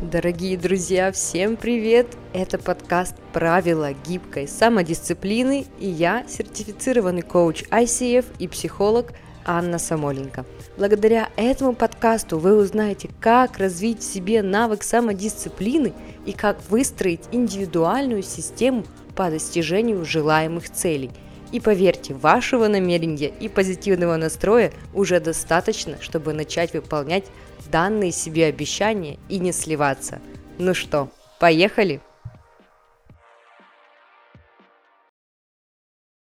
Дорогие друзья, всем привет! Это подкаст «Правила гибкой самодисциплины» и я, сертифицированный коуч ICF и психолог Анна Самоленко. Благодаря этому подкасту вы узнаете, как развить в себе навык самодисциплины и как выстроить индивидуальную систему по достижению желаемых целей. И поверьте, вашего намерения и позитивного настроя уже достаточно, чтобы начать выполнять данные себе обещания и не сливаться. Ну что, поехали?